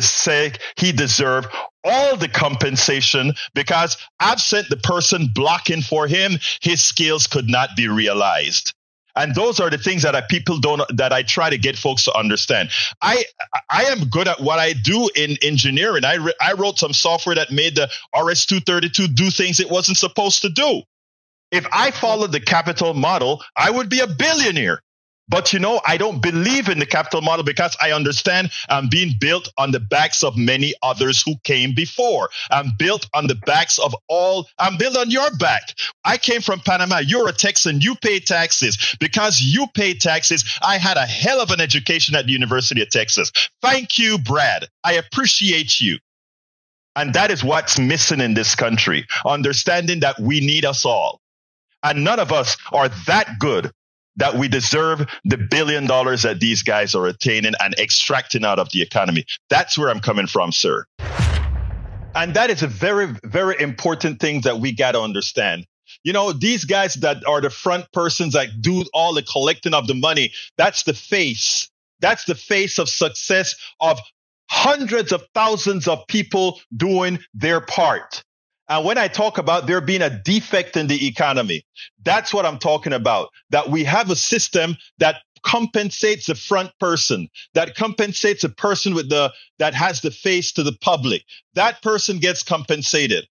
say he deserve all the compensation because absent the person blocking for him, his skills could not be realized. And those are the things that I, people don't that I try to get folks to understand. I I am good at what I do in engineering. I re, I wrote some software that made the RS232 do things it wasn't supposed to do. If I followed the capital model, I would be a billionaire. But you know, I don't believe in the capital model because I understand I'm being built on the backs of many others who came before. I'm built on the backs of all, I'm built on your back. I came from Panama. You're a Texan. You pay taxes. Because you pay taxes, I had a hell of an education at the University of Texas. Thank you, Brad. I appreciate you. And that is what's missing in this country. Understanding that we need us all. And none of us are that good that we deserve the billion dollars that these guys are attaining and extracting out of the economy. That's where I'm coming from, sir. And that is a very, very important thing that we got to understand. You know, these guys that are the front persons that do all the collecting of the money, that's the face. That's the face of success of hundreds of thousands of people doing their part. And when I talk about there being a defect in the economy, that's what I'm talking about. That we have a system that compensates the front person, that compensates a person with the, that has the face to the public. That person gets compensated.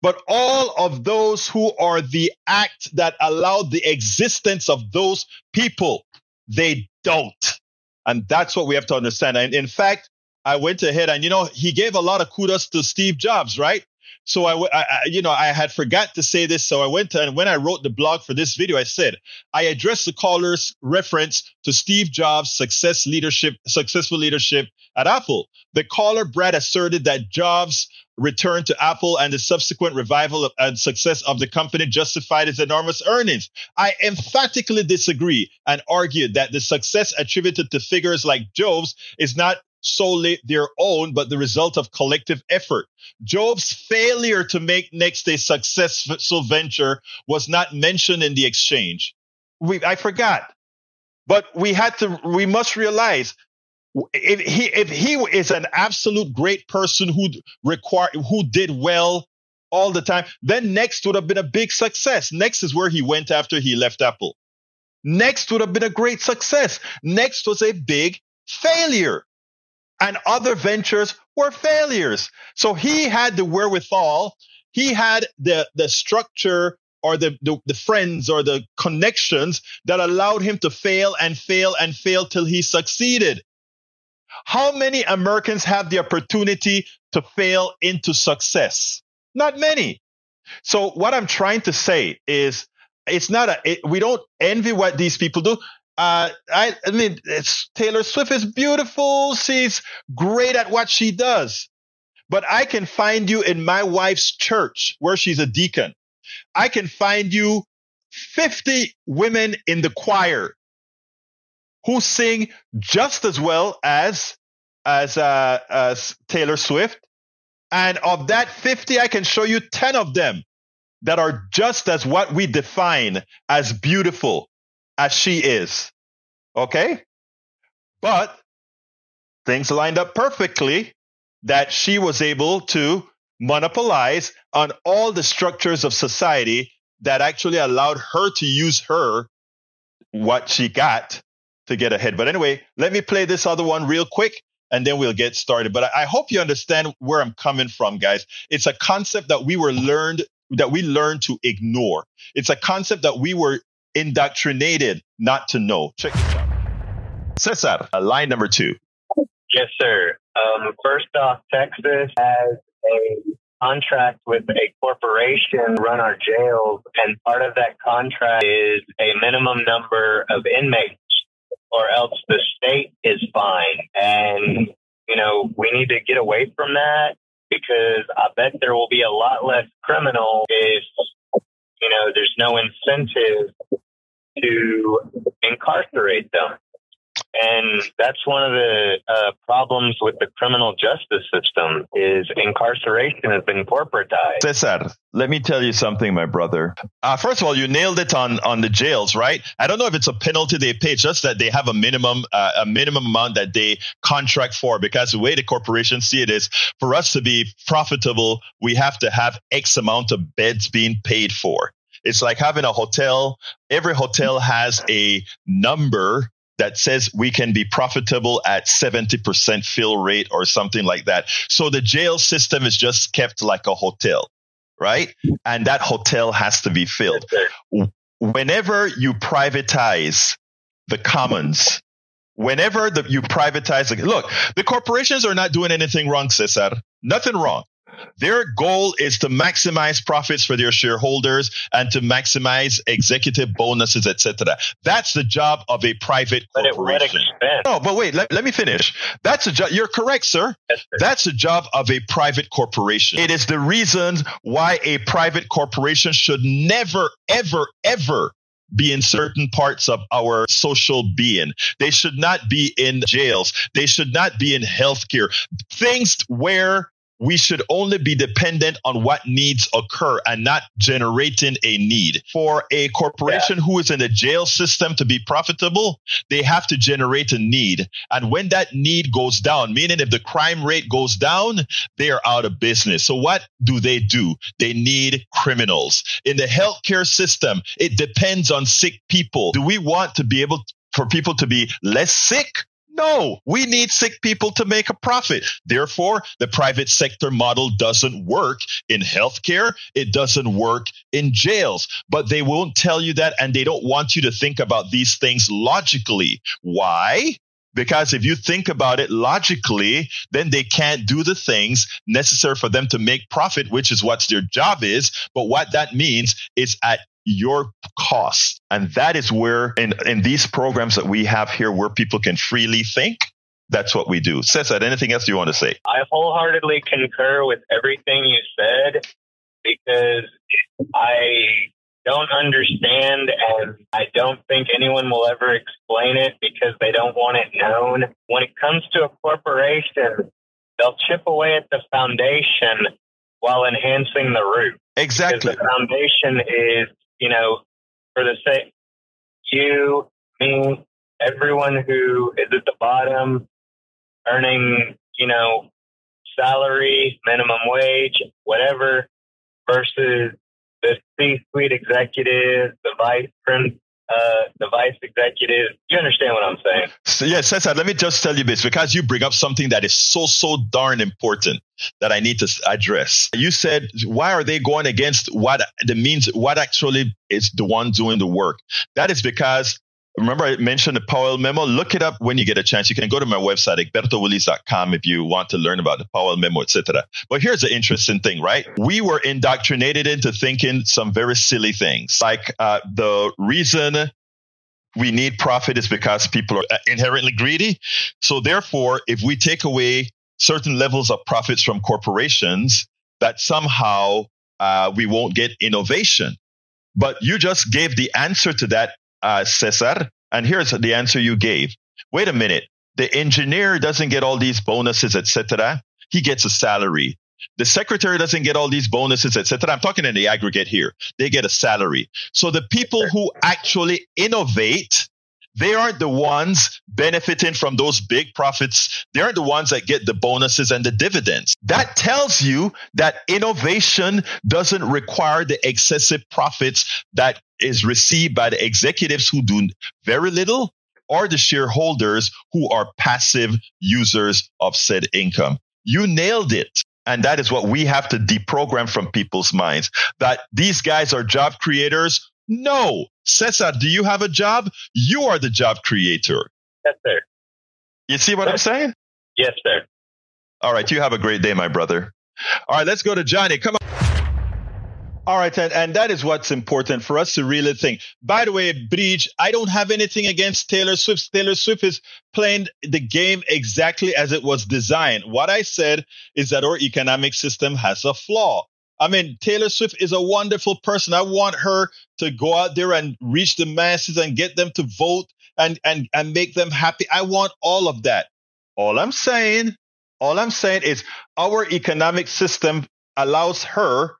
But all of those who are the act that allowed the existence of those people, they don't. And that's what we have to understand. And in fact, I went ahead and, you know, he gave a lot of kudos to Steve Jobs, right? So I, I, you know, I had forgot to say this. So I went to, and when I wrote the blog for this video, I said, I addressed the caller's reference to Steve Jobs' success leadership, successful leadership at Apple. The caller, Brad, asserted that Jobs' return to Apple and the subsequent revival of, and success of the company justified his enormous earnings. I emphatically disagree and argued that the success attributed to figures like Jobs is not solely their own, but the result of collective effort. Job's failure to make next a successful venture was not mentioned in the exchange. We, I forgot, but we had to, we must realize if he, if he is an absolute great person who require, who did well all the time, then next would have been a big success. Next is where he went after he left Apple. Next would have been a great success. Next was a big failure and other ventures were failures. So he had the wherewithal, he had the, the structure or the, the, the friends or the connections that allowed him to fail and fail and fail till he succeeded. How many Americans have the opportunity to fail into success? Not many. So what I'm trying to say is it's not a, it, we don't envy what these people do. Uh, I, I mean, Taylor Swift is beautiful. She's great at what she does. But I can find you in my wife's church where she's a deacon. I can find you 50 women in the choir who sing just as well as as uh, as Taylor Swift. And of that 50, I can show you 10 of them that are just as what we define as beautiful as she is. Okay? But things lined up perfectly that she was able to monopolize on all the structures of society that actually allowed her to use her what she got to get ahead. But anyway, let me play this other one real quick and then we'll get started. But I, hope you understand where I'm coming from, guys. It's a concept that we were learned that we learned to ignore. It's a concept that we were indoctrinated not to know. Check this out. Cesar, uh, line number two. Yes, sir. Um, first off, Texas has a contract with a corporation run our jails, and part of that contract is a minimum number of inmates, or else the state is fine. And you know, we need to get away from that because I bet there will be a lot less criminal if you know there's no incentive to incarcerate them. And that's one of the uh, problems with the criminal justice system is incarceration has been corporatized. Cesar, let me tell you something, my brother. Uh, first of all, you nailed it on, on the jails, right? I don't know if it's a penalty they pay, just that they have a minimum, uh, a minimum amount that they contract for because the way the corporations see it is for us to be profitable, we have to have X amount of beds being paid for. It's like having a hotel. Every hotel has a number that says we can be profitable at 70% fill rate or something like that. So the jail system is just kept like a hotel, right? And that hotel has to be filled. Whenever you privatize the commons, whenever the, you privatize, look, the corporations are not doing anything wrong, Cesar. Nothing wrong. Their goal is to maximize profits for their shareholders and to maximize executive bonuses, etc. That's the job of a private corporation. No, but wait, let, let me finish. That's a job. You're correct, sir. Yes, sir. That's the job of a private corporation. It is the reason why a private corporation should never, ever, ever be in certain parts of our social being. They should not be in jails. They should not be in healthcare. Things where we should only be dependent on what needs occur and not generating a need. For a corporation yeah. who is in the jail system to be profitable, they have to generate a need. And when that need goes down, meaning if the crime rate goes down, they are out of business. So what do they do? They need criminals. In the healthcare system, it depends on sick people. Do we want to be able for people to be less sick no, we need sick people to make a profit. Therefore, the private sector model doesn't work in healthcare. It doesn't work in jails, but they won't tell you that. And they don't want you to think about these things logically. Why? Because if you think about it logically, then they can't do the things necessary for them to make profit, which is what their job is. But what that means is at your cost. And that is where in, in these programs that we have here where people can freely think, that's what we do. Cesar, anything else you want to say? I wholeheartedly concur with everything you said because I don't understand and I don't think anyone will ever explain it because they don't want it known. When it comes to a corporation, they'll chip away at the foundation while enhancing the root. Exactly. Because the foundation is you know, for the sake, you, me, everyone who is at the bottom earning, you know, salary, minimum wage, whatever, versus the C-suite executive, the vice uh, the vice executive. You understand what I'm saying? So, yeah, Cesar, let me just tell you this because you bring up something that is so, so darn important that I need to address. You said, why are they going against what the means, what actually is the one doing the work? That is because Remember, I mentioned the Powell memo. Look it up when you get a chance. You can go to my website, egbertowillies.com, if you want to learn about the Powell memo, etc. But here's the interesting thing, right? We were indoctrinated into thinking some very silly things, like uh, the reason we need profit is because people are inherently greedy. So therefore, if we take away certain levels of profits from corporations, that somehow uh, we won't get innovation. But you just gave the answer to that uh, Cesar. And here's the answer you gave. Wait a minute. The engineer doesn't get all these bonuses, etc. He gets a salary. The secretary doesn't get all these bonuses, etc. I'm talking in the aggregate here. They get a salary. So the people who actually innovate they aren't the ones benefiting from those big profits. They aren't the ones that get the bonuses and the dividends. That tells you that innovation doesn't require the excessive profits that is received by the executives who do very little or the shareholders who are passive users of said income. You nailed it. And that is what we have to deprogram from people's minds that these guys are job creators no. Cesar, do you have a job? You are the job creator. Yes, sir. You see what I'm saying? Yes, sir. All right. You have a great day, my brother. All right. Let's go to Johnny. Come on. All right, and, and that is what's important for us to really think. By the way, Bridge, I don't have anything against Taylor Swift. Taylor Swift is playing the game exactly as it was designed. What I said is that our economic system has a flaw. I mean, Taylor Swift is a wonderful person. I want her to go out there and reach the masses and get them to vote and, and, and make them happy. I want all of that. All I'm saying, all I'm saying is our economic system allows her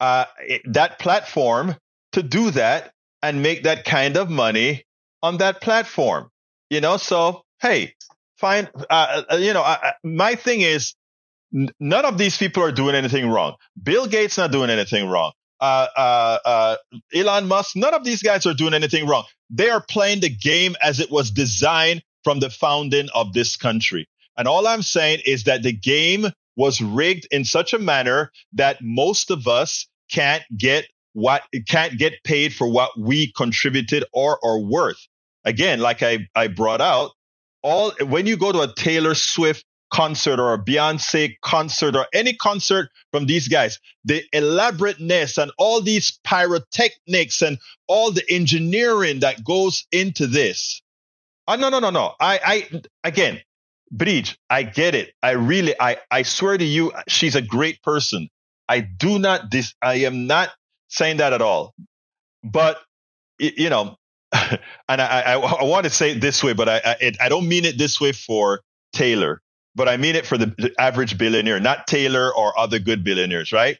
uh, that platform to do that and make that kind of money on that platform. You know, so hey, fine. Uh, uh you know, I, my thing is none of these people are doing anything wrong. Bill Gates not doing anything wrong. Uh, uh, uh, Elon Musk, none of these guys are doing anything wrong. They are playing the game as it was designed from the founding of this country. And all I'm saying is that the game was rigged in such a manner that most of us can't get what can't get paid for what we contributed or are worth. Again, like I, I brought out, all when you go to a Taylor Swift concert or a Beyonce concert or any concert from these guys, the elaborateness and all these pyrotechnics and all the engineering that goes into this. Oh, no, no, no, no. I, I, again, Bridge, I get it. I really, I, I swear to you, she's a great person. I do not, dis, I am not saying that at all. But, you know, and I, I, I want to say it this way, but I, I, it, I don't mean it this way for Taylor but I mean it for the average billionaire, not Taylor or other good billionaires, right?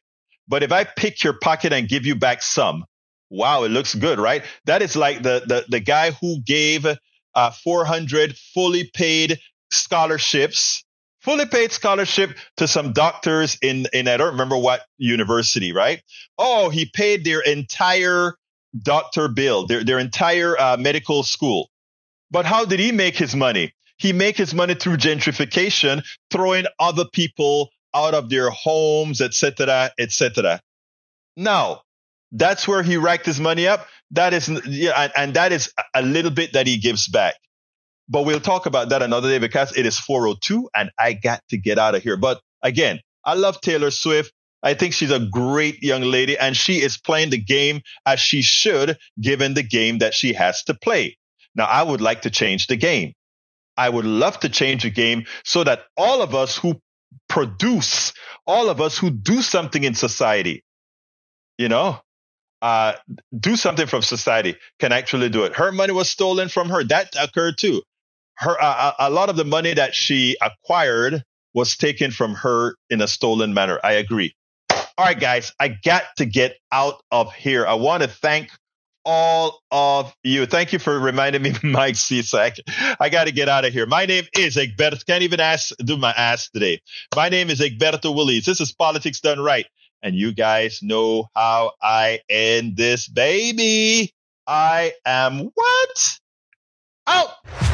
But if I pick your pocket and give you back some, wow, it looks good, right? That is like the the, the guy who gave uh, 400 fully paid scholarships, fully paid scholarship to some doctors in in I don't remember what university, right? Oh, he paid their entire doctor bill, their their entire uh, medical school. But how did he make his money? He make his money through gentrification, throwing other people out of their homes, etc., etc. Now, that's where he racked his money up. That is, yeah, and that is a little bit that he gives back. But we'll talk about that another day because it is 402 and I got to get out of here. But again, I love Taylor Swift. I think she's a great young lady and she is playing the game as she should, given the game that she has to play. Now, I would like to change the game. I would love to change the game so that all of us who produce, all of us who do something in society, you know, uh, do something from society can actually do it. Her money was stolen from her. That occurred too. Her, uh, a lot of the money that she acquired was taken from her in a stolen manner. I agree. All right, guys, I got to get out of here. I want to thank all of you. Thank you for reminding me, Mike Cisak. I got to get out of here. My name is Egberto. Can't even ask, do my ass today. My name is Egberto Willies. This is Politics Done Right. And you guys know how I end this baby. I am what? Out!